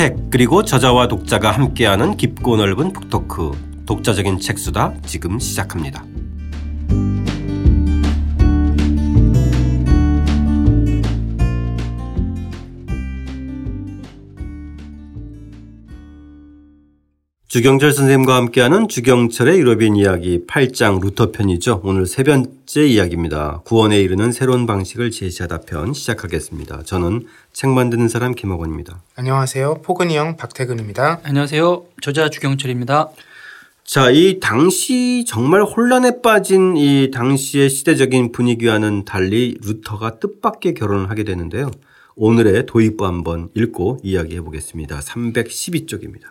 책 그리고 저자와 독자가 함께하는 깊고 넓은 북토크 독자적인 책수다 지금 시작합니다. 주경철 선생님과 함께하는 주경철의 유럽인 이야기 8장 루터 편이죠. 오늘 세 번째 이야기입니다. 구원에 이르는 새로운 방식을 제시하다 편 시작하겠습니다. 저는 책 만드는 사람 김학원입니다. 안녕하세요. 포근이 형 박태근입니다. 안녕하세요. 저자 주경철입니다. 자, 이 당시 정말 혼란에 빠진 이 당시의 시대적인 분위기와는 달리 루터가 뜻밖의 결혼을 하게 되는데요. 오늘의 도입부 한번 읽고 이야기해 보겠습니다. 312쪽입니다.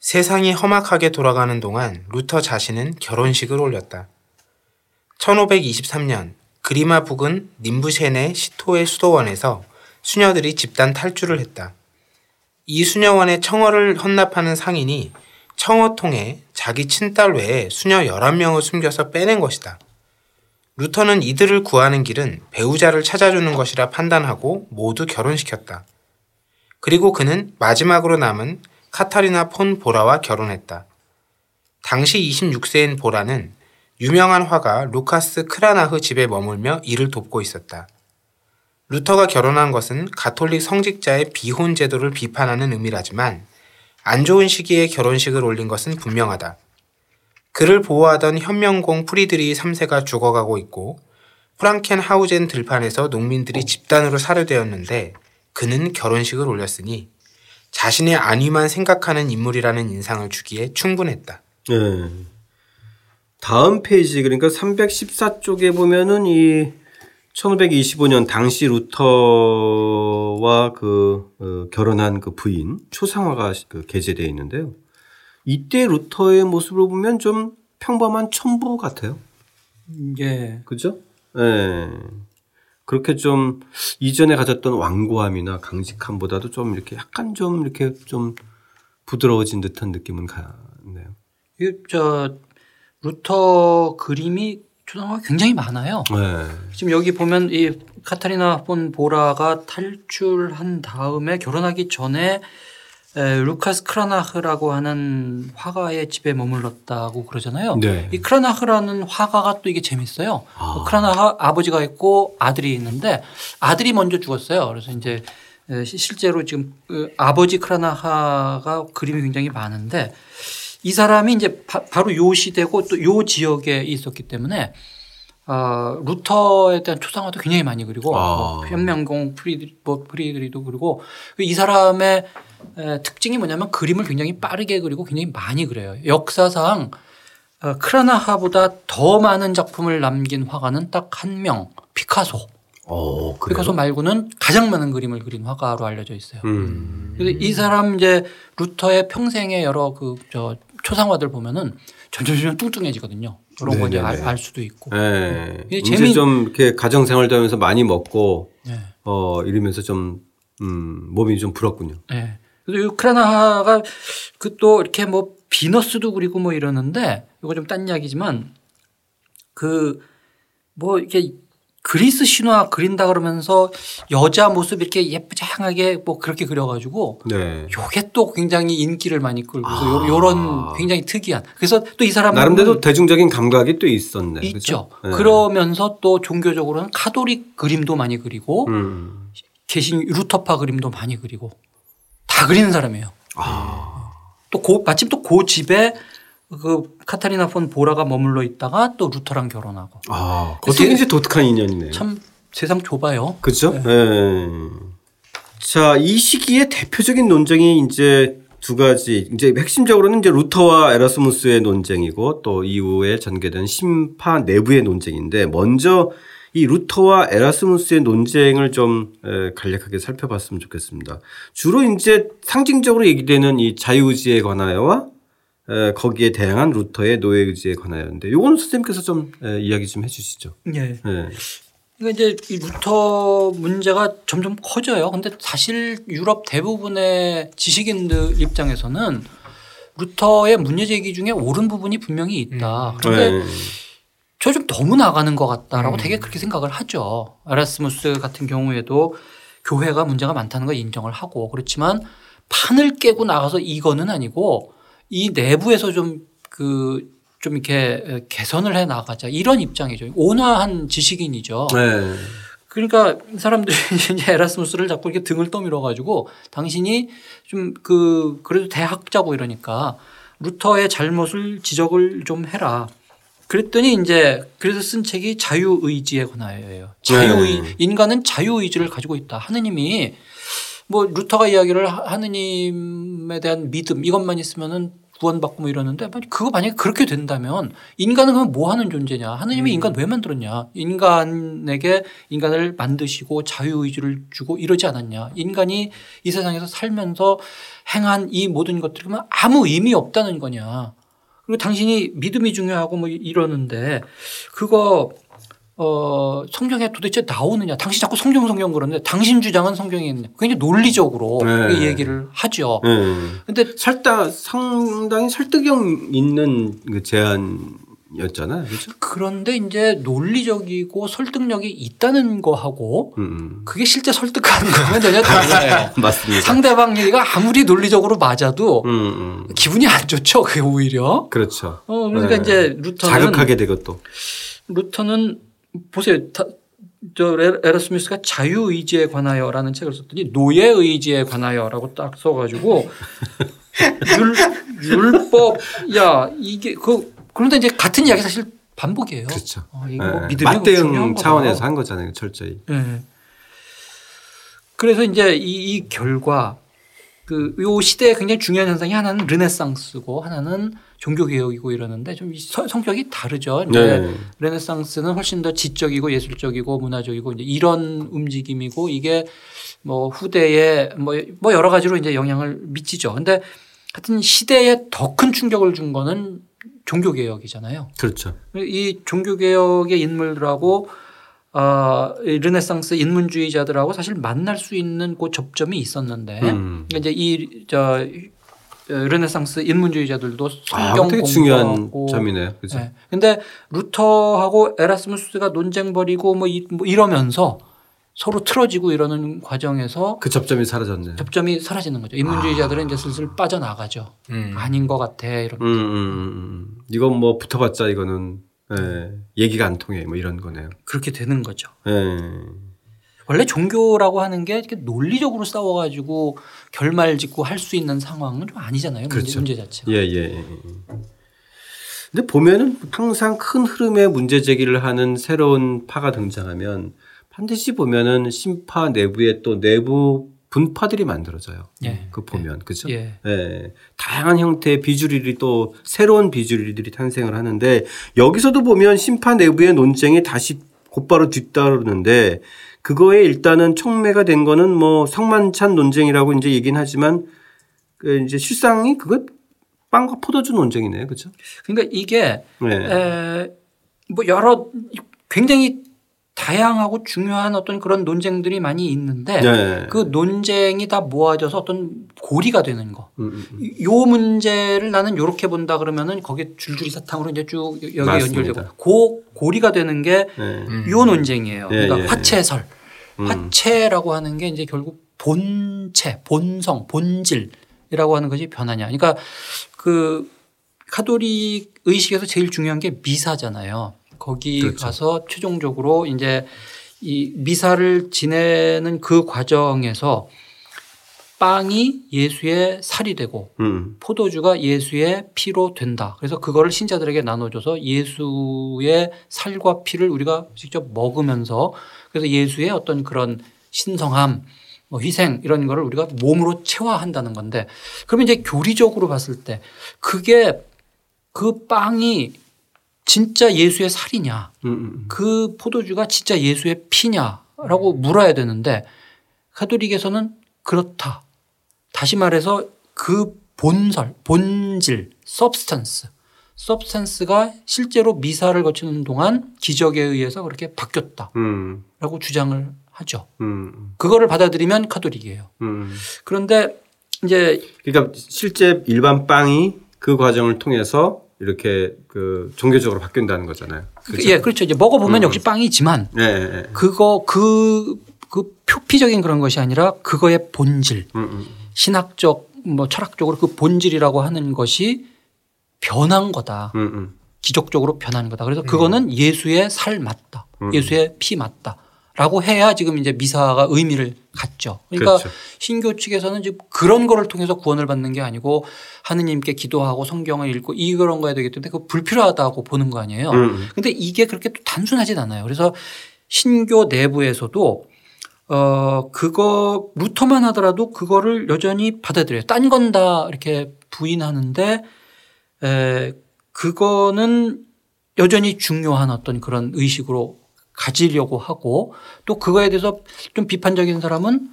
세상이 험악하게 돌아가는 동안 루터 자신은 결혼식을 올렸다. 1523년 그리마 북은 님부셴의 시토의 수도원에서 수녀들이 집단 탈주를 했다. 이 수녀원의 청어를 헌납하는 상인이 청어통에 자기 친딸 외에 수녀 11명을 숨겨서 빼낸 것이다. 루터는 이들을 구하는 길은 배우자를 찾아주는 것이라 판단하고 모두 결혼시켰다. 그리고 그는 마지막으로 남은 카타리나 폰 보라와 결혼했다. 당시 26세인 보라는 유명한 화가 루카스 크라나흐 집에 머물며 일을 돕고 있었다. 루터가 결혼한 것은 가톨릭 성직자의 비혼 제도를 비판하는 의미라지만 안 좋은 시기에 결혼식을 올린 것은 분명하다. 그를 보호하던 현명공 프리드리히 3세가 죽어가고 있고 프랑켄하우젠 들판에서 농민들이 집단으로 살해되었는데 그는 결혼식을 올렸으니 자신의 안위만 생각하는 인물이라는 인상을 주기에 충분했다. 네. 다음 페이지 그러니까 314쪽에 보면은 이 1525년 당시 루터와 그 어, 결혼한 그 부인 초상화가 그 게재되어 있는데요. 이때 루터의 모습을 보면 좀 평범한 첨부 같아요. 예. 그죠? 예. 네. 그렇게 좀 이전에 가졌던 완고함이나 강직함보다도 좀 이렇게 약간 좀 이렇게 좀 부드러워진 듯한 느낌은 가네요. 이저 루터 그림이 초상화가 굉장히 많아요. 네. 지금 여기 보면 이 카타리나 폰 보라가 탈출한 다음에 결혼하기 전에 에, 루카스 크라나흐라고 하는 화가의 집에 머물렀다고 그러잖아요. 네. 이 크라나흐라는 화가가 또 이게 재밌어요. 아. 크라나흐 아버지가 있고 아들이 있는데 아들이 먼저 죽었어요. 그래서 이제 실제로 지금 그 아버지 크라나흐가 그림이 굉장히 많은데 이 사람이 이제 바, 로요 시대고 또 요 지역에 있었기 때문에 어, 루터에 대한 초상화도 굉장히 많이 그리고 아. 뭐 현명공 프리드, 뭐 프리드리히도 그리고 이 사람의 특징이 뭐냐면 그림을 굉장히 빠르게 그리고 굉장히 많이 그려요. 역사상 어, 크라나흐보다 더 많은 작품을 남긴 화가는 딱 한 명, 피카소. 오, 피카소 말고는 가장 많은 그림을 그린 화가로 알려져 있어요. 음. 그래서 이 사람 이제 루터의 평생의 여러 그 저 초상화들 보면은 점점점 뚱뚱해지거든요. 그런 거 이제 알, 알, 수도 있고. 네. 이제 재미... 좀 이렇게 가정 생활도 하면서 많이 먹고 네. 어 이러면서 좀 음, 몸이 좀 불었군요. 네. 그래서 우크라이나가 그 또 이렇게 뭐 비너스도 그리고 뭐 이러는데 이거 좀 딴 이야기지만 그 뭐 이렇게 그리스 신화 그린다 그러면서 여자 모습 이렇게 예쁘장하게 뭐 그렇게 그려가지고 네. 요게 또 굉장히 인기를 많이 끌고 서 아. 요런 굉장히 특이한 그래서 또 이 사람 나름대로 대중적인 감각이 또 있었네. 있죠. 네. 그러면서 또 종교적으로는 카톨릭 그림도 많이 그리고 음. 개신 루터파 그림도 많이 그리고 다 그리는 사람이에요. 아. 또 고, 마침 또 그 집에 그 카타리나 폰 보라가 머물러 있다가 또 루터랑 결혼하고. 아, 어떻게 이제 독특한 인연이네. 참 세상 좁아요. 그렇죠. 네. 네. 자, 이 시기에 대표적인 논쟁이 이제 두 가지. 이제 핵심적으로는 이제 루터와 에라스무스의 논쟁이고 또 이후에 전개된 신파 내부의 논쟁인데 먼저 이 루터와 에라스무스의 논쟁을 좀 간략하게 살펴봤으면 좋겠습니다. 주로 이제 상징적으로 얘기되는 이 자유의지에 관하여와 거기에 대항한 루터의 노예 의지에 관하여인데 요거는 선생님께서 좀 이야기 좀 해주시죠. 네. 네. 그러니까 이제 이 루터 문제가 점점 커져요. 근데 사실 유럽 대부분의 지식인들 입장에서는 루터의 문제 제기 중에 옳은 부분이 분명히 있다. 음. 그런데 네. 저 좀 너무 나가는 것 같다라고 음. 되게 그렇게 생각을 하죠. 에라스무스 같은 경우에도 교회가 문제가 많다는 걸 인정을 하고 그렇지만 판을 깨고 나가서 이거는 아니고 이 내부에서 좀 그좀 이렇게 개선을 해 나가자 이런 입장이죠. 온화한 지식인이죠. 네. 그러니까 사람들이 이제 에라스무스를 자꾸 이렇게 등을 떠밀어 가지고 당신이 좀 그 그래도 대학자고 이러니까 루터의 잘못을 지적을 좀 해라. 그랬더니 이제 그래서 쓴 책이 자유의지에 관하여예요. 자유의 네. 인간은 자유의지를 가지고 있다. 하느님이 뭐 루터가 이야기를 하느님에 대한 믿음 이것만 있으면은 구원받고 뭐 이러는데 그거 만약에 그렇게 된다면 인간은 그럼 뭐 하는 존재냐? 하느님이 음. 인간 왜 만들었냐? 인간에게 인간을 만드시고 자유의지를 주고 이러지 않았냐? 인간이 이 세상에서 살면서 행한 이 모든 것들이 아무 의미 없다는 거냐? 그리고 당신이 믿음이 중요하고 뭐 이러는데 그거 어, 성경에 도대체 나오느냐. 당신 자꾸 성경 성경 그러는데 당신 주장은 성경에 있느냐. 굉장히 논리적으로 네. 얘기를 하죠. 네. 근데 설득, 상당히 설득력 있는 그 제안이었잖아요. 그렇죠? 그런데 이제 논리적이고 설득력이 있다는 거하고 음. 음. 그게 실제 설득하는 거면 전혀 달라요. 맞습니다. 상대방 얘기가 아무리 논리적으로 맞아도 음, 음. 기분이 안 좋죠. 그게 오히려. 그렇죠. 어, 그러니까 네. 이제 루터는 자극하게 되고 또. 루터는 보세요. 다, 저 에라스미스가 자유의지에 관하여라는 책을 썼더니 노예의지에 관하여라고 딱 써가지고 율, 율법 야 이게 그 그런데 이제 같은 이야기 사실 반복이에요. 그렇죠. 어, 이거 뭐 네. 맞대응 차원에서 한 거잖아요, 철저히. 네. 그래서 이제 이, 이 결과 그 요 시대에 굉장히 중요한 현상이 하나는 르네상스고 하나는 종교개혁이고 이러는데 좀 성격이 다르죠. 네. 르네상스는 훨씬 더 지적이고 예술적이고 문화적이고 이제 이런 움직임이고 이게 뭐 후대에 뭐, 뭐 여러 가지로 이제 영향을 미치죠. 근데 하여튼 시대에 더 큰 충격을 준 거는 종교개혁이잖아요. 그렇죠. 이 종교개혁의 인물들하고 어, 르네상스 인문주의자들하고 사실 만날 수 있는 그 접점이 있었는데 음. 이제 이 저 르네상스 인문주의자들도 성경 아, 되게 중요한 점이네요. 그죠? 네. 근데 루터하고 에라스무스가 논쟁 벌이고 뭐, 이, 뭐 이러면서 서로 틀어지고 이러는 과정에서 그 접점이 사라졌네. 접점이 사라지는 거죠. 인문주의자들은 아. 이제 슬슬 빠져나가죠. 음. 아닌 것 같아 이렇게. 음, 음, 음, 음. 이건 뭐 붙어봤자 이거는 예, 얘기가 안 통해 뭐 이런 거네요. 그렇게 되는 거죠. 예. 원래 종교라고 하는 게 이렇게 논리적으로 싸워가지고 결말 짓고 할 수 있는 상황은 좀 아니잖아요. 그렇죠. 문제, 자체가. 예, 예, 예. 근데 보면은 항상 큰 흐름의 문제 제기를 하는 새로운 파가 등장하면 반드시 보면은 심파 내부에 또 내부 분파들이 만들어져요. 예. 그 보면 예. 그죠? 예. 예. 다양한 형태의 비주류들이 또 새로운 비주류들이 탄생을 하는데 여기서도 보면 심파 내부의 논쟁이 다시 곧바로 뒤따르는데 그거에 일단은 촉매가 된 거는 뭐 성만찬 논쟁이라고 이제 얘기는 하지만 그 이제 실상이 그거 빵과 포도주 논쟁이네요. 그렇죠? 그러니까 이게 네. 에, 뭐 여러 굉장히 다양하고 중요한 어떤 그런 논쟁들이 많이 있는데 네. 그 논쟁이 다 모아져서 어떤 고리가 되는 거. 음, 음. 음. 요 문제를 나는 요렇게 본다 그러면은 거기에 줄줄이 사탕으로 이제 쭉 여기 연결되고 고 고리가 되는 게요 네. 논쟁이에요. 네, 그러니까 예, 예. 화채설. 음. 화채라고 하는 게 이제 결국 본체, 본성, 본질이라고 하는 것이 변하냐. 그러니까 그 카톨릭 의식에서 제일 중요한 게 미사잖아요. 거기 그렇죠. 가서 최종적으로 이제 이 미사를 지내는 그 과정에서 빵이 예수의 살이 되고 음. 포도주가 예수의 피로 된다. 그래서 그거를 신자들에게 나눠줘서 예수의 살과 피를 우리가 직접 먹으면서 그래서 예수의 어떤 그런 신성함, 뭐 희생 이런 거를 우리가 몸으로 체화한다는 건데 그러면 이제 교리적으로 봤을 때 그게 그 빵이 진짜 예수의 살이냐 음, 음, 음. 그 포도주가 진짜 예수의 피냐라고 물어야 되는데 카톨릭에서는 그렇다. 다시 말해서 그 본설, 본질, substance, substance가 실제로 미사를 거치는 동안 기적에 의해서 그렇게 바뀌었다라고 음. 주장을 하죠. 음. 그거를 받아들이면 카톨릭이에요. 음. 그런데 이제 그러니까 실제 일반 빵이 그 과정을 통해서 이렇게 그 종교적으로 바뀐다는 거잖아요. 그렇죠? 예, 그렇죠. 이제 먹어보면 음. 역시 빵이지만 네, 네. 그거 그, 그 회피적인 그런 것이 아니라 그거의 본질, 음, 음. 신학적 뭐 철학적으로 그 본질이라고 하는 것이 변한 거다. 음, 음. 기적적으로 변하는 거다. 그래서 그거는 예수의 살 맞다. 예수의 피 맞다. 라고 해야 지금 이제 미사가 의미를 갖죠. 그러니까 그렇죠. 신교 측에서는 지금 그런 거를 통해서 구원을 받는 게 아니고 하느님께 기도하고 성경을 읽고 이 그런 거야 되기 때문에 그 불필요하다고 보는 거 아니에요. 음. 근데 이게 그렇게 또 단순하진 않아요. 그래서 신교 내부에서도 어 그거 루터만 하더라도 그거를 여전히 받아들여요. 딴 건 다 이렇게 부인하는데 에 그거는 여전히 중요한 어떤 그런 의식으로 가지려고 하고 또 그거에 대해서 좀 비판적인 사람은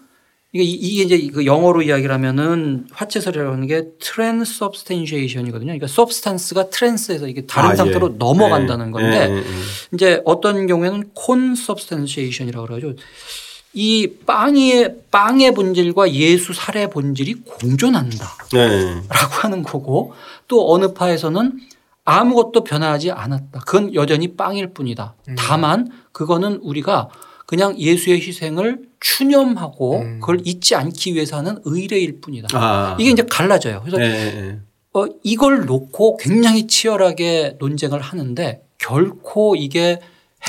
이게 이게 이제 그 영어로 이야기를 하면은 화채설이라는 게 transubstantiation이거든요. 그러니까 substance가 trans해서 이게 다른 아, 상태로 예. 넘어간다는 네. 건데 예, 예, 이제 어떤 경우에는 consubstantiation이라고 그러죠. 이 빵의 빵의 본질과 예수 살의 본질이 공존한다라고 네. 하는 거고 또 어느 파에서는 아무것도 변하지 않았다. 그건 여전히 빵일 뿐이다. 음. 다만 그거는 우리가 그냥 예수의 희생을 추념하고 음. 그걸 잊지 않기 위해서 하는 의례일 뿐이다. 아. 이게 이제 갈라져요. 그래서 네. 어, 이걸 놓고 굉장히 치열하게 논쟁을 하는데 결코 이게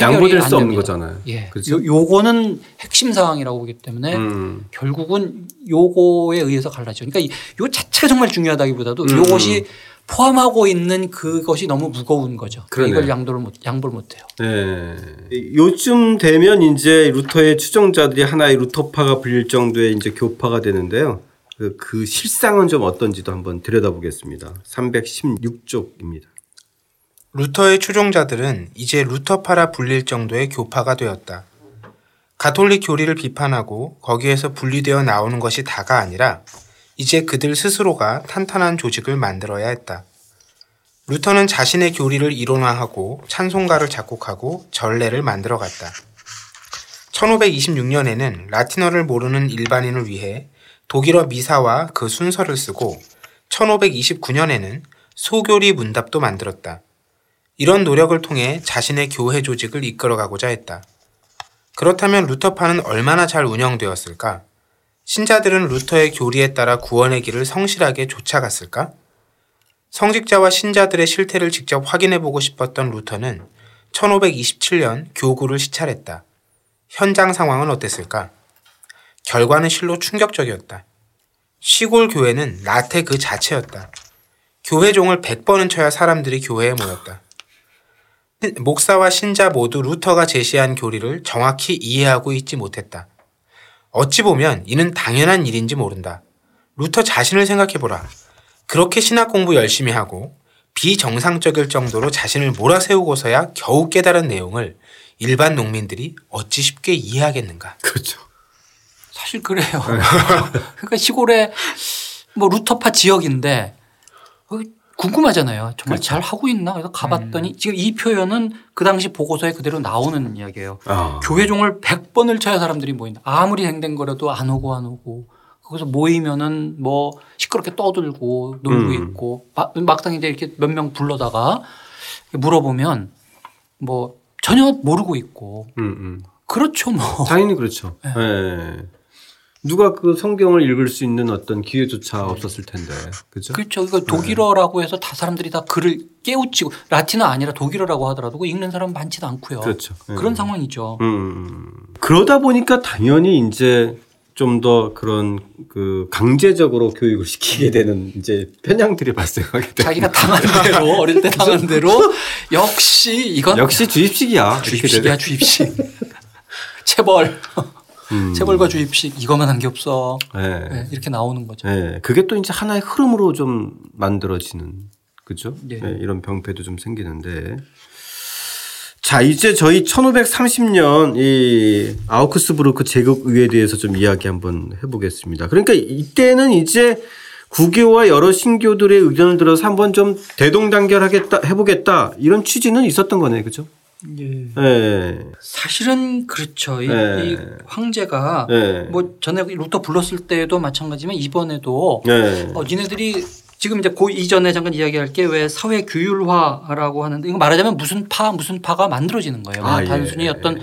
양보될 수 없는 거잖아요. 예. 그렇죠? 요, 거는 핵심 사항이라고 보기 때문에 음. 결국은 요거에 의해서 갈라져. 그러니까 요 자체가 정말 중요하다기보다도 음. 요것이 포함하고 있는 그것이 너무 무거운 거죠. 그러네. 이걸 양도를 못, 양보를 못 해요. 네. 요즘 되면 이제 루터의 추종자들이 하나의 루터파가 불릴 정도의 이제 교파가 되는데요. 그, 그 실상은 좀 어떤지도 한번 들여다보겠습니다. 316쪽입니다. 루터의 추종자들은 이제 루터파라 불릴 정도의 교파가 되었다. 가톨릭 교리를 비판하고 거기에서 분리되어 나오는 것이 다가 아니라 이제 그들 스스로가 탄탄한 조직을 만들어야 했다. 루터는 자신의 교리를 이론화하고 찬송가를 작곡하고 전례를 만들어 갔다. 1526년에는 라틴어를 모르는 일반인을 위해 독일어 미사와 그 순서를 쓰고 1529년에는 소교리 문답도 만들었다. 이런 노력을 통해 자신의 교회 조직을 이끌어가고자 했다. 그렇다면 루터파는 얼마나 잘 운영되었을까? 신자들은 루터의 교리에 따라 구원의 길을 성실하게 쫓아갔을까? 성직자와 신자들의 실태를 직접 확인해 보고 싶었던 루터는 1527년 교구를 시찰했다. 현장 상황은 어땠을까? 결과는 실로 충격적이었다. 시골 교회는 라테 그 자체였다. 교회 종을 100번은 쳐야 사람들이 교회에 모였다. 목사와 신자 모두 루터가 제시한 교리를 정확히 이해하고 있지 못했다. 어찌 보면 이는 당연한 일인지 모른다. 루터 자신을 생각해보라. 그렇게 신학 공부 열심히 하고 비정상적일 정도로 자신을 몰아세우고서야 겨우 깨달은 내용을 일반 농민들이 어찌 쉽게 이해하겠는가. 그렇죠. 사실 그래요. 네. 그러니까 시골에 뭐 루터파 지역인데 궁금하잖아요. 정말 그렇죠. 잘 하고 있나? 그래서 가봤더니 음. 지금 이 표현은 그 당시 보고서에 그대로 나오는 이야기예요. 아. 교회 종을 100번을 쳐야 사람들이 모인다. 아무리 행댕거려도 안 오고 안 오고. 거기서 모이면은 뭐 시끄럽게 떠들고 놀고 음. 있고 막상 이제 이렇게 몇 명 불러다가 물어보면 뭐 전혀 모르고 있고. 음, 음. 그렇죠 뭐. 당연히 그렇죠. 네. 네. 누가 그 성경을 읽을 수 있는 어떤 기회조차 네. 없었을 텐데. 그죠? 그렇죠. 이거 독일어라고 해서 다 사람들이 다 글을 깨우치고 라틴어 아니라 독일어라고 하더라도 그 읽는 사람 많지도 않고요. 그렇죠. 그런 음. 상황이죠. 음. 그러다 보니까 당연히 이제 좀 더 그런 그 강제적으로 교육을 시키게 되는 이제 편향들이 발생하게 돼. 자기가 당한 대로 어릴 때 당한 대로 역시 이건 역시 주입식이야. 주입식이야 주입식. 체벌. 음. 체벌과 주입식 이것만 한 게 없어. 네. 네, 이렇게 나오는 거죠. 네. 그게 또 이제 하나의 흐름으로 좀 만들어지는 그죠? 네. 이런 병폐도 좀 생기는데. 자, 이제 저희 1530년 이 아우크스부르크 제국 의회에 대해서 좀 이야기 한번 해보겠습니다. 그러니까 이때는 이제 구교와 여러 신교들의 의견을 들어서 한번 좀 대동단결하겠다 해보겠다 이런 취지는 있었던 거네요, 그죠? 예. 예. 사실은 그렇죠. 이, 예. 이 황제가 예. 뭐 전에 루터 불렀을 때도 마찬가지지만 이번에도 예. 어, 니네들이 지금 이제 그 이전에 잠깐 이야기할 게 왜 사회 규율화라고 하는데 이거 말하자면 무슨 파 무슨 파가 만들어지는 거예요. 아, 단순히 예. 어떤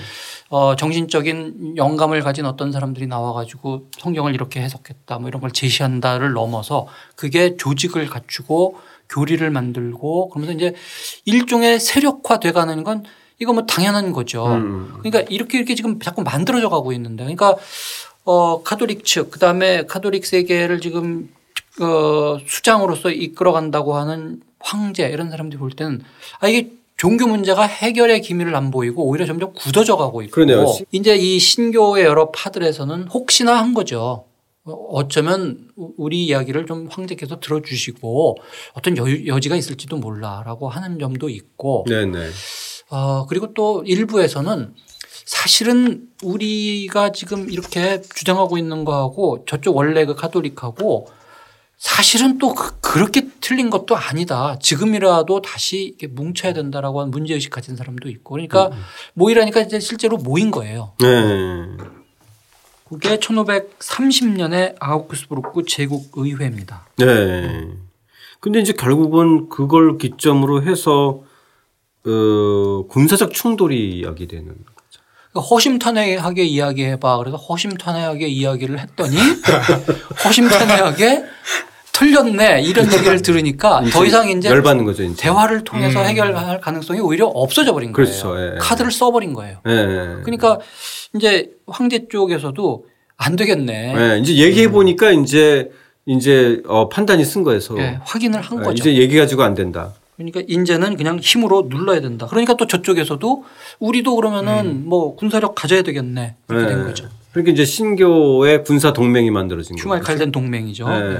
어 정신적인 영감을 가진 어떤 사람들이 나와가지고 성경을 이렇게 해석했다 뭐 이런 걸 제시한다를 넘어서 그게 조직을 갖추고 교리를 만들고 그러면서 이제 일종의 세력화 돼가는 건 이거 뭐 당연한 거죠. 음. 그러니까 이렇게 이렇게 지금 자꾸 만들어져 가고 있는데 그러니까 어 카톨릭 측 그다음에 카톨릭 세계를 지금 어 수장으로서 이끌어 간다고 하는 황제 이런 사람들이 볼 때는 아 이게 종교 문제가 해결의 기미를 안 보이고 오히려 점점 굳어져 가고 있고 그러네요. 이제 이 신교의 여러 파들에서는 혹시나 한 거죠. 어쩌면 우리 이야기를 좀 황제께서 들어주시고 어떤 여, 지가 있을지도 몰라라고 하는 점도 있고 네네. 어, 그리고 또 일부에서는 사실은 우리가 지금 이렇게 주장하고 있는 거하고 저쪽 원래 그 카톨릭하고 사실은 또 그, 그렇게 틀린 것도 아니다. 지금이라도 다시 뭉쳐야 된다라고 하는 문제의식 가진 사람도 있고 그러니까 음. 모이라니까 이제 실제로 모인 거예요. 네. 그게 1530년에 아우크스부르크 제국의회입니다. 네. 근데 이제 결국은 그걸 기점으로 해서 어, 군사적 충돌이 야기되는 거죠. 그러니까 허심탄회하게 이야기해봐. 그래서 허심탄회하게 이야기를 했더니 허심탄회하게 틀렸네 이런 얘기를 들으니까 더 이상 이제 열받는 거죠. 이제. 대화를 통해서 음. 해결할 가능성이 오히려 없어져 버린 거예요. 그렇죠. 예. 카드를 써버린 거예요. 예. 그러니까 이제 황제 쪽에서도 안 되겠네. 예. 이제 얘기해 보니까 음. 이제 이제 어, 판단이 쓴 거예요. 서 예. 확인을 한 예. 거죠. 이제 얘기 가지고 안 된다. 그러니까 인제는 그냥 힘으로 눌러야 된다. 그러니까 또 저쪽에서도 우리도 그러면은 음. 뭐 군사력 가져야 되겠네. 이렇게 네. 된 거죠. 그러니까 이제 신교의 군사 동맹이 만들어진 거죠. 휴말칼된 동맹이죠. 네. 네.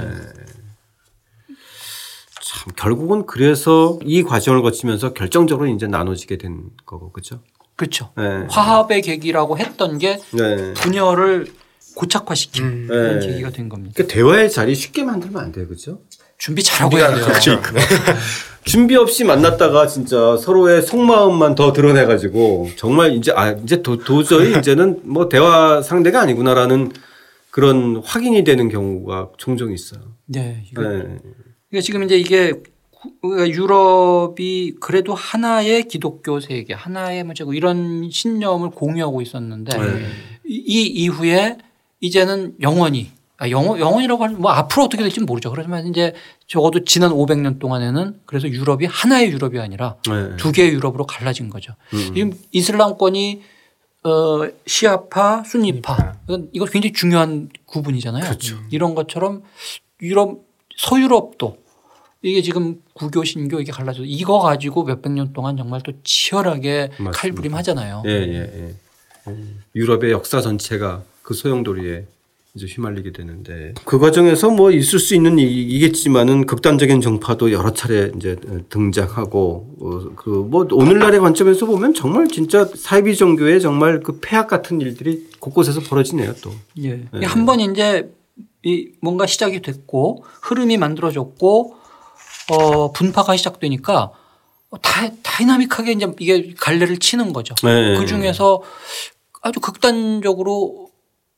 참 결국은 그래서 이 과정을 거치면서 결정적으로 이제 나눠지게 된 거고 그렇죠. 그렇죠. 네. 화합의 계기라고 했던 게 네. 분열을 고착화시킨 음. 그런 네. 계기가 된 겁니다. 그러니까 대화의 자리 쉽게 만들면 안 돼요, 그렇죠? 준비 잘하고 해야 돼요. 그렇죠. 준비 없이 만났다가 진짜 서로의 속마음만 더 드러내가지고 정말 이제 아 이제 도, 도저히 이제는 뭐 대화 상대가 아니구나라는 그런 확인이 되는 경우가 종종 있어요. 네. 이거. 네. 그러니까 지금 이제 이게 유럽이 그래도 하나의 기독교 세계, 하나의 뭐 이런 신념을 공유하고 있었는데 네. 이 이후에 이제는 영원히 아, 영원, 영원이라고 하면 뭐 앞으로 어떻게 될지 모르죠. 그렇지만 이제 적어도 지난 500년 동안에는 그래서 유럽이 하나의 유럽이 아니라 네. 두 개의 유럽으로 갈라진 거죠. 음. 지금 이슬람권이 어, 시아파, 순니파. 이거 굉장히 중요한 구분이잖아요. 그렇죠. 이런 것처럼 유럽, 서유럽도 이게 지금 구교, 신교 이게 갈라져 이거 가지고 몇백 년 동안 정말 또 치열하게 칼부림 하잖아요. 예, 예, 예. 유럽의 역사 전체가 그 소용돌이에 이제 휘말리게 되는데 그 과정에서 뭐 있을 수 있는 이겠지만은 극단적인 정파도 여러 차례 이제 등장하고 어 그뭐 오늘날의 관점에서 보면 정말 진짜 사이비 종교의 정말 그 폐악 같은 일들이 곳곳에서 벌어지네요 또. 예. 네. 한번 이제 이 뭔가 시작이 됐고 흐름이 만들어졌고 어 분파가 시작되니까 다, 다이나믹하게 이제 이게 갈래를 치는 거죠. 네. 그 중에서 아주 극단적으로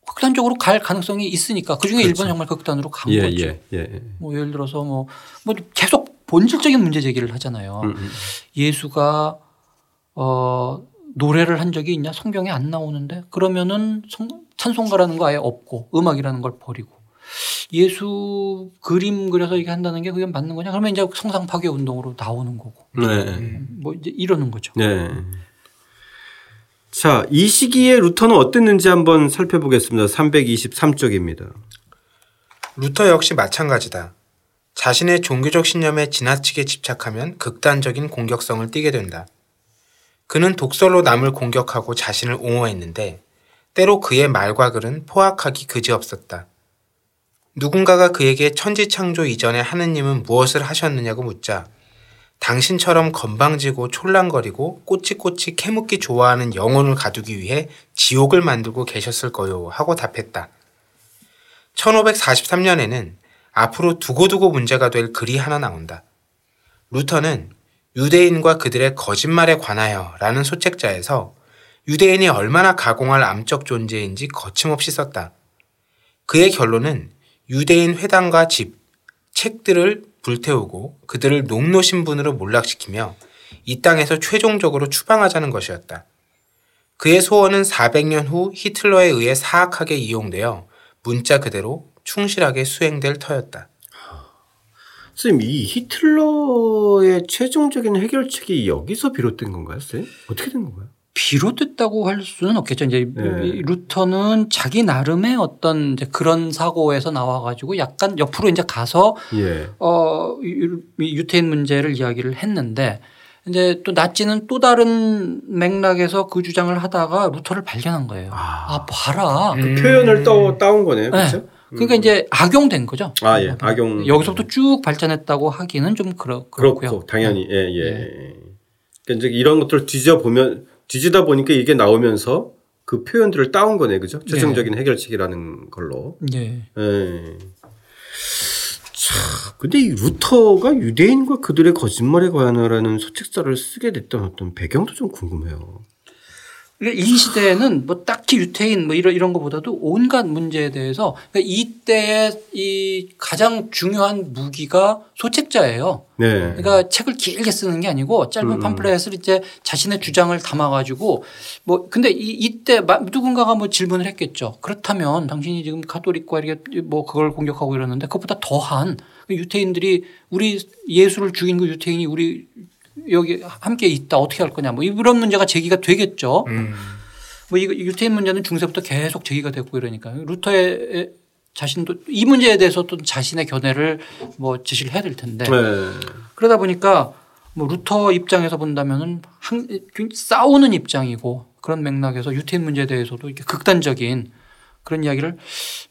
극단적으로 갈 가능성이 있으니까 그 중에 그렇죠. 일본 정말 극단으로 간 예, 거죠. 예, 예. 뭐 예를 들어서 뭐, 뭐 계속 본질적인 문제 제기를 하잖아요. 음, 음. 예수가 어 노래를 한 적이 있냐 성경에 안 나오는데 그러면은 성, 찬송가라는 거 아예 없고 음악이라는 걸 버리고 예수 그림 그려서 이게 한다는 게 그게 맞는 거냐 그러면 이제 성상 파괴 운동으로 나오는 거고 네. 음, 뭐 이제 이러는 거죠. 네. 자, 이 시기에 루터는 어땠는지 한번 살펴보겠습니다. 323쪽입니다. 루터 역시 마찬가지다. 자신의 종교적 신념에 지나치게 집착하면 극단적인 공격성을 띠게 된다. 그는 독설로 남을 공격하고 자신을 옹호했는데 때로 그의 말과 글은 포악하기 그지없었다. 누군가가 그에게 천지창조 이전에 하느님은 무엇을 하셨느냐고 묻자 당신처럼 건방지고 촐랑거리고 꼬치꼬치 캐묻기 좋아하는 영혼을 가두기 위해 지옥을 만들고 계셨을 거요 하고 답했다. 1543년에는 앞으로 두고두고 문제가 될 글이 하나 나온다. 루터는 유대인과 그들의 거짓말에 관하여 라는 소책자에서 유대인이 얼마나 가공할 암적 존재인지 거침없이 썼다. 그의 결론은 유대인 회당과 집, 책들을 불태우고 그들을 농노 신분으로 몰락시키며 이 땅에서 최종적으로 추방하자는 것이었다. 그의 소원은 400년 후 히틀러에 의해 사악하게 이용되어 문자 그대로 충실하게 수행될 터였다. 선생님, 이 히틀러의 최종적인 해결책이 여기서 비롯된 건가요, 선생님? 어떻게 된 건가요? 비롯됐다고 할 수는 없겠죠. 이제 네. 루터는 자기 나름의 어떤 이제 그런 사고에서 나와 가지고 약간 옆으로 이제 가서 예. 어 유태인 문제를 이야기를 했는데 이제 또 나치는 또 다른 맥락에서 그 주장을 하다가 루터를 발견한 거예요. 아, 아 봐라. 그 음. 표현을 또 따온 거네요. 그렇죠? 네. 그러니까 음. 이제 악용된 거죠. 아, 예. 악용. 여기서부터 쭉 발전했다고 하기는 좀 그렇, 그렇고요. 그렇고 당연히 예, 예. 예. 그러니까 이제 이런 것들을 뒤져 보면 뒤지다 보니까 이게 나오면서 그 표현들을 따온 거네, 그죠? 네. 최종적인 네. 해결책이라는 걸로. 네. 예. 자, 근데 이 루터가 유대인과 그들의 거짓말에 관하라는 소책사를 쓰게 됐던 어떤 배경도 좀 궁금해요. 그러니까 이 시대에는 뭐 딱히 유태인 뭐 이런 이런 것보다도 온갖 문제에 대해서 그러니까 이때의 이 가장 중요한 무기가 소책자예요. 네. 그러니까 책을 길게 쓰는 게 아니고 짧은 음. 팜플렛을 이제 자신의 주장을 담아가지고 뭐 근데 이, 이때 누군가가 뭐 질문을 했겠죠. 그렇다면 당신이 지금 가톨릭과 이렇게 뭐 그걸 공격하고 이러는데 그것보다 더한 유태인들이 우리 예수를 죽인 그 유태인이 우리 여기 함께 있다 어떻게 할 거냐 뭐 이런 문제가 제기가 되겠죠. 음. 뭐 이거 유태인 문제는 중세부터 계속 제기가 됐고 이러니까 루터의 자신도 이 문제에 대해서 또 자신의 견해를 뭐 제시를 해야 될 텐데 네. 그러다 보니까 뭐 루터 입장에서 본다면은 한, 싸우는 입장이고 그런 맥락에서 유태인 문제에 대해서도 이렇게 극단적인 그런 이야기를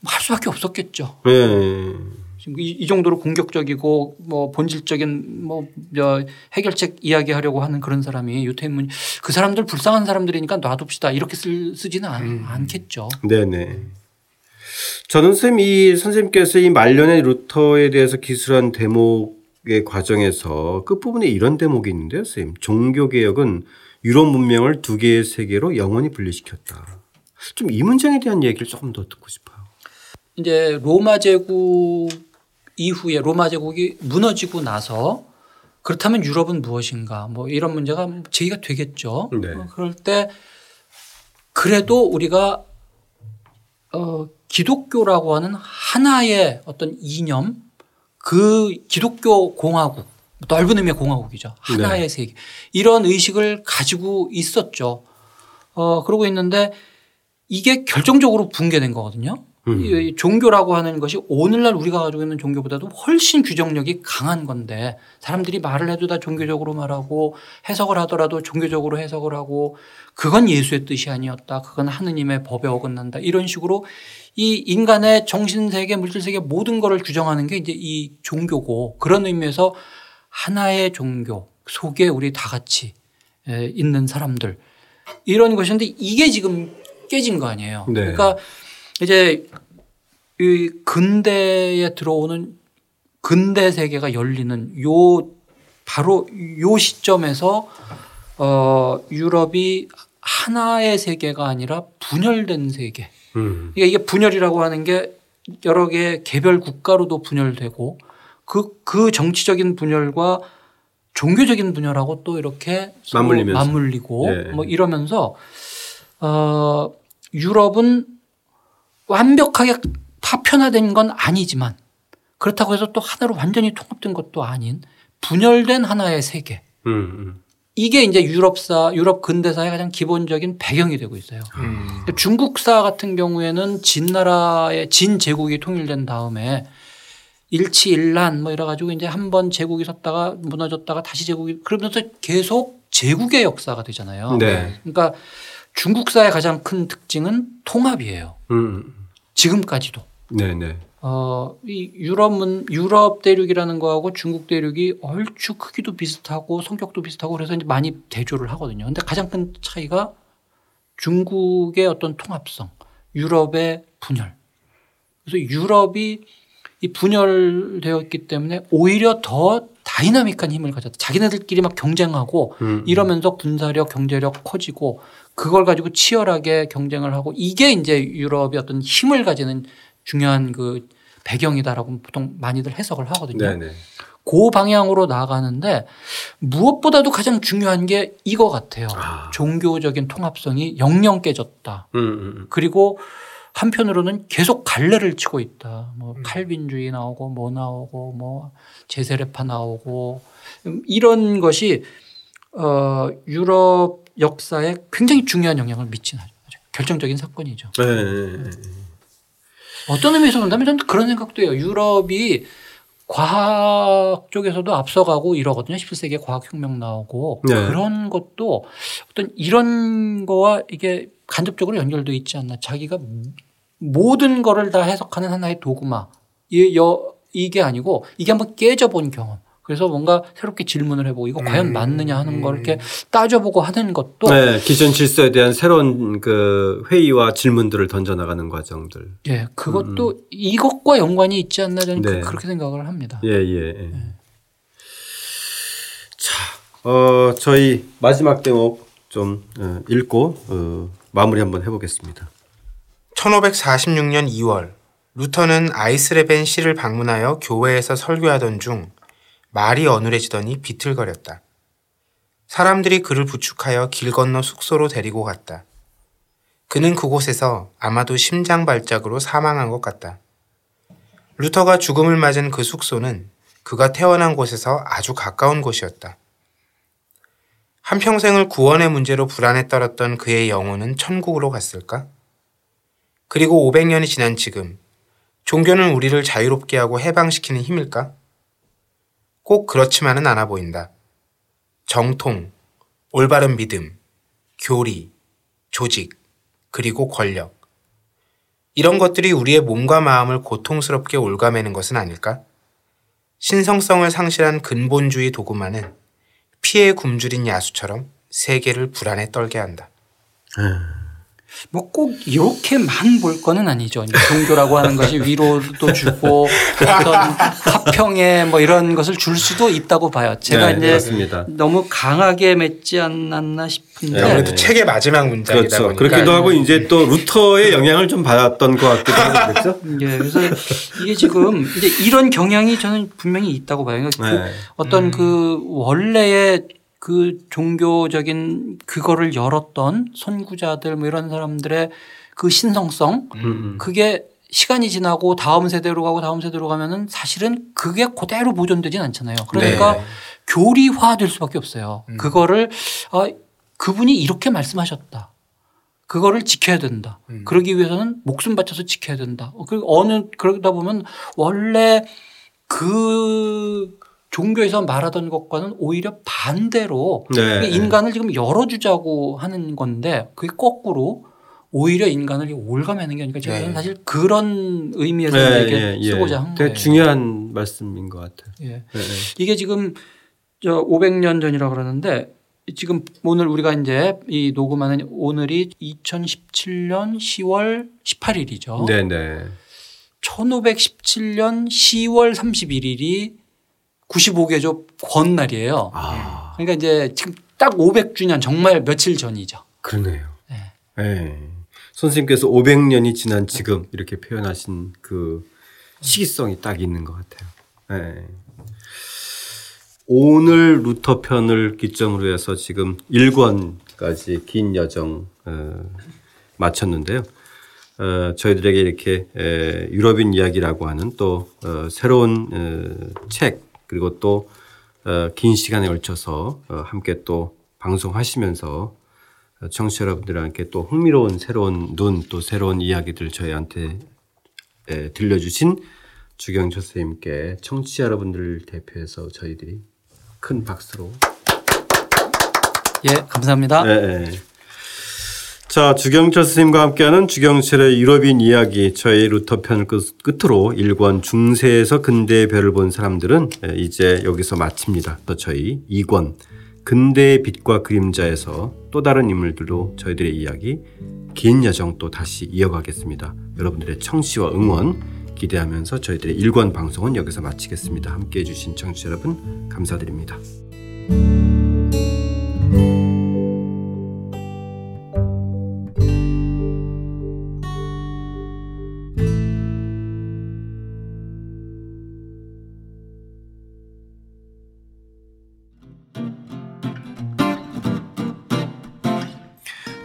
할 수밖에 없었겠죠. 네. 지금 이, 이 정도로 공격적이고 뭐 본질적인 뭐 해결책 이야기하려고 하는 그런 사람이 유태인문 그 사람들 불쌍한 사람들이니까 놔둡시다 이렇게 쓸, 쓰지는 않, 음. 않겠죠. 네네. 저는 쌤이 선생님께서 이 말년의 루터에 대해서 기술한 대목의 과정에서 끝부분에 이런 대목이 있는데요, 쌤. 종교 개혁은 유럽 문명을 두 개의 세계로 영원히 분리시켰다. 좀 이 문장에 대한 얘기를 조금 더 듣고 싶어요. 이제 로마 제국 이후에 로마 제국이 무너지고 나서 그렇다면 유럽은 무엇인가 뭐 이런 문제가 제기가 되겠죠. 네. 어, 그럴 때 그래도 우리가 어 기독교라고 하는 하나의 어떤 이념 그 기독교 공화국 넓은 의미의 공화국이죠. 하나의 네. 세계 이런 의식을 가지고 있었죠. 어 그러고 있는데 이게 결정적으로 붕괴된 거거든요. 음. 이 종교라고 하는 것이 오늘날 우리가 가지고 있는 종교보다도 훨씬 규정력이 강한 건데 사람들이 말을 해도 다 종교적으로 말하고 해석을 하더라도 종교적으로 해석을 하고 그건 예수의 뜻이 아니었다. 그건 하느님의 법에 어긋난다. 이런 식으로 이 인간의 정신세계, 물질세계 모든 것을 규정하는 게 이제 이 종교고 그런 의미에서 하나의 종교 속에 우리 다 같이 있는 사람들 이런 것인데 이게 지금 깨진 거 아니에요. 네. 그러니까 이제 이 근대에 들어오는 근대 세계가 열리는 요 바로 요 시점에서 어 유럽이 하나의 세계가 아니라 분열된 세계. 음. 그러니까 이게 분열이라고 하는 게 여러 개 개별 국가로도 분열되고 그, 그 정치적인 분열과 종교적인 분열하고 또 이렇게 맞물리고 네. 뭐 이러면서 어 유럽은 완벽하게 파편화된 건 아니지만 그렇다고 해서 또 하나로 완전히 통합된 것도 아닌 분열된 하나의 세계. 음, 음. 이게 이제 유럽사, 유럽 근대사의 가장 기본적인 배경이 되고 있어요. 음. 중국사 같은 경우에는 진나라의 진 제국이 통일된 다음에 일치일난 뭐 이래가지고 이제 한 번 제국이 섰다가 무너졌다가 다시 제국이 그러면서 계속 제국의 역사가 되잖아요. 네. 그러니까 중국사의 가장 큰 특징은 통합이에요. 음. 지금까지도. 네네. 어, 이 유럽은 유럽 대륙이라는 거하고 중국 대륙이 얼추 크기도 비슷하고 성격도 비슷하고 그래서 이제 많이 대조를 하거든요. 근데 가장 큰 차이가 중국의 어떤 통합성, 유럽의 분열. 그래서 유럽이 이 분열되었기 때문에 오히려 더 dynamic한 힘을 가졌다. 자기네들끼리 막 경쟁하고 음. 음. 이러면서 군사력, 경제력 커지고 그걸 가지고 치열하게 경쟁을 하고 이게 이제 유럽의 어떤 힘을 가지는 중요한 그 배경이다라고 보통 많이들 해석을 하거든요. 네네. 그 방향으로 나아가는데 무엇보다도 가장 중요한 게 이거 같아요. 아. 종교적인 통합성이 영영 깨졌다. 음, 음, 음. 그리고 한편으로는 계속 갈래를 치고 있다. 뭐 음. 칼빈주의 나오고 뭐 나오고 뭐 제세례파 나오고 이런 것이 어 유럽 역사에 굉장히 중요한 영향을 미치는 결정적인 사건이죠. 네. 어떤 의미에서 본다면 저는 그런 생각도 해요. 유럽이 과학 쪽에서도 앞서가고 이러거든요. 17세기에 과학혁명 나오고 네. 그런 것도 어떤 이런 거와 이게 간접적으로 연결돼 있지 않나. 자기가 모든 거를 다 해석하는 하나의 도구마. 이게 아니고 이게 한번 깨져본 경험. 그래서 뭔가 새롭게 질문을 해보고 이거 과연 음. 맞느냐 하는 걸 이렇게 따져보고 하는 것도 네, 기존 질서에 대한 새로운 그 회의와 질문들을 던져나가는 과정들. 예, 그것도 음. 이것과 연관이 있지 않나 저는 네. 그렇게 생각을 합니다. 예, 예. 예. 네. 자, 어, 저희 마지막 대목 좀 어, 읽고 어, 마무리 한번 해보겠습니다. 1546년 2월 루터는 아이스레벤 시를 방문하여 교회에서 설교하던 중 말이 어눌해지더니 비틀거렸다. 사람들이 그를 부축하여 길 건너 숙소로 데리고 갔다. 그는 그곳에서 아마도 심장 발작으로 사망한 것 같다. 루터가 죽음을 맞은 그 숙소는 그가 태어난 곳에서 아주 가까운 곳이었다. 한평생을 구원의 문제로 불안에 떨었던 그의 영혼은 천국으로 갔을까? 그리고 500년이 지난 지금, 종교는 우리를 자유롭게 하고 해방시키는 힘일까? 꼭 그렇지만은 않아 보인다. 정통, 올바른 믿음, 교리, 조직, 그리고 권력. 이런 것들이 우리의 몸과 마음을 고통스럽게 올가매는 것은 아닐까? 신성성을 상실한 근본주의 도구만은 피해 굶주린 야수처럼 세계를 불안에 떨게 한다. 음. 뭐 꼭 이렇게만 볼 거는 아니죠. 종교라고 하는 것이 위로도 주고 어떤 화평에 뭐 이런 것을 줄 수도 있다고 봐요. 제가 네, 이제 맞습니다. 너무 강하게 맺지 않았나 싶은데. 네, 아무래도 책의 마지막 문장이다 그렇죠. 보니까. 그렇기도 하고 이제 또 루터의 영향을 좀 받았던 것 같기도 하고 그렇죠. 예, 그래서 이게 지금 이제 이런 경향이 저는 분명히 있다고 봐요. 그러니까 네. 그 어떤 음. 그 원래의 그 종교적인 그거를 열었던 선구자들 뭐 이런 사람들의 그 신성성 음. 음. 그게 시간이 지나고 다음 세대로 가고 다음 세대로 가면은 사실은 그게 그대로 보존되진 않잖아요. 그러니까 네. 교리화될 수밖에 없어요. 음. 그거를 아, 그분이 이렇게 말씀하셨다. 그거를 지켜야 된다. 음. 그러기 위해서는 목숨 바쳐서 지켜야 된다. 그리고 어느 그러다 보면 원래 그 종교에서 말하던 것과는 오히려 반대로 네. 인간을 지금 열어주자고 하는 건데 그게 거꾸로 오히려 인간을 올가매는 게 아니라 저는 네. 사실 그런 의미에서 네, 네, 예, 쓰고자 한 거예요. 중요한 말씀인 것 같아요. 예. 네, 네. 이게 지금 저 500년 전이라 그러는데 지금 오늘 우리가 이제 이 녹음하는 오늘이 2017년 10월 18일이죠. 네네. 1517년 10월 31일이 95개조 권날이에요. 아. 그러니까 이제 지금 딱 500주년 정말 며칠 전이죠. 그러네요. 네. 네. 선생님께서 500년이 지난 지금 이렇게 표현하신 그 시기성이 딱 있는 것 같아요. 네. 오늘 루터 편을 기점으로 해서 지금 1권까지 긴 여정 어, 마쳤는데요. 어, 저희들에게 이렇게 에, 유럽인 이야기라고 하는 또 어, 새로운 어, 책 그리고 또긴 어, 시간에 걸쳐서 어, 함께 또 방송하시면서 청취자 여러분들한테 또 흥미로운 새로운 눈 또 새로운 이야기들 저희한테 들려주신 주경철 선생님께 청취자 여러분들을 대표해서 저희들이 큰 박수로 예 감사합니다. 네, 네. 자, 주경철 스님과 함께하는 주경철의 유럽인 이야기 저희 루터 편을 끝으로 일권 중세에서 근대의 별을 본 사람들은 이제 여기서 마칩니다. 또 저희 2권 근대의 빛과 그림자에서 또 다른 인물들로 저희들의 이야기 긴 여정 또 다시 이어가겠습니다. 여러분들의 청취와 응원 기대하면서 저희들의 1권 방송은 여기서 마치겠습니다. 함께 해주신 청취자 여러분 감사드립니다.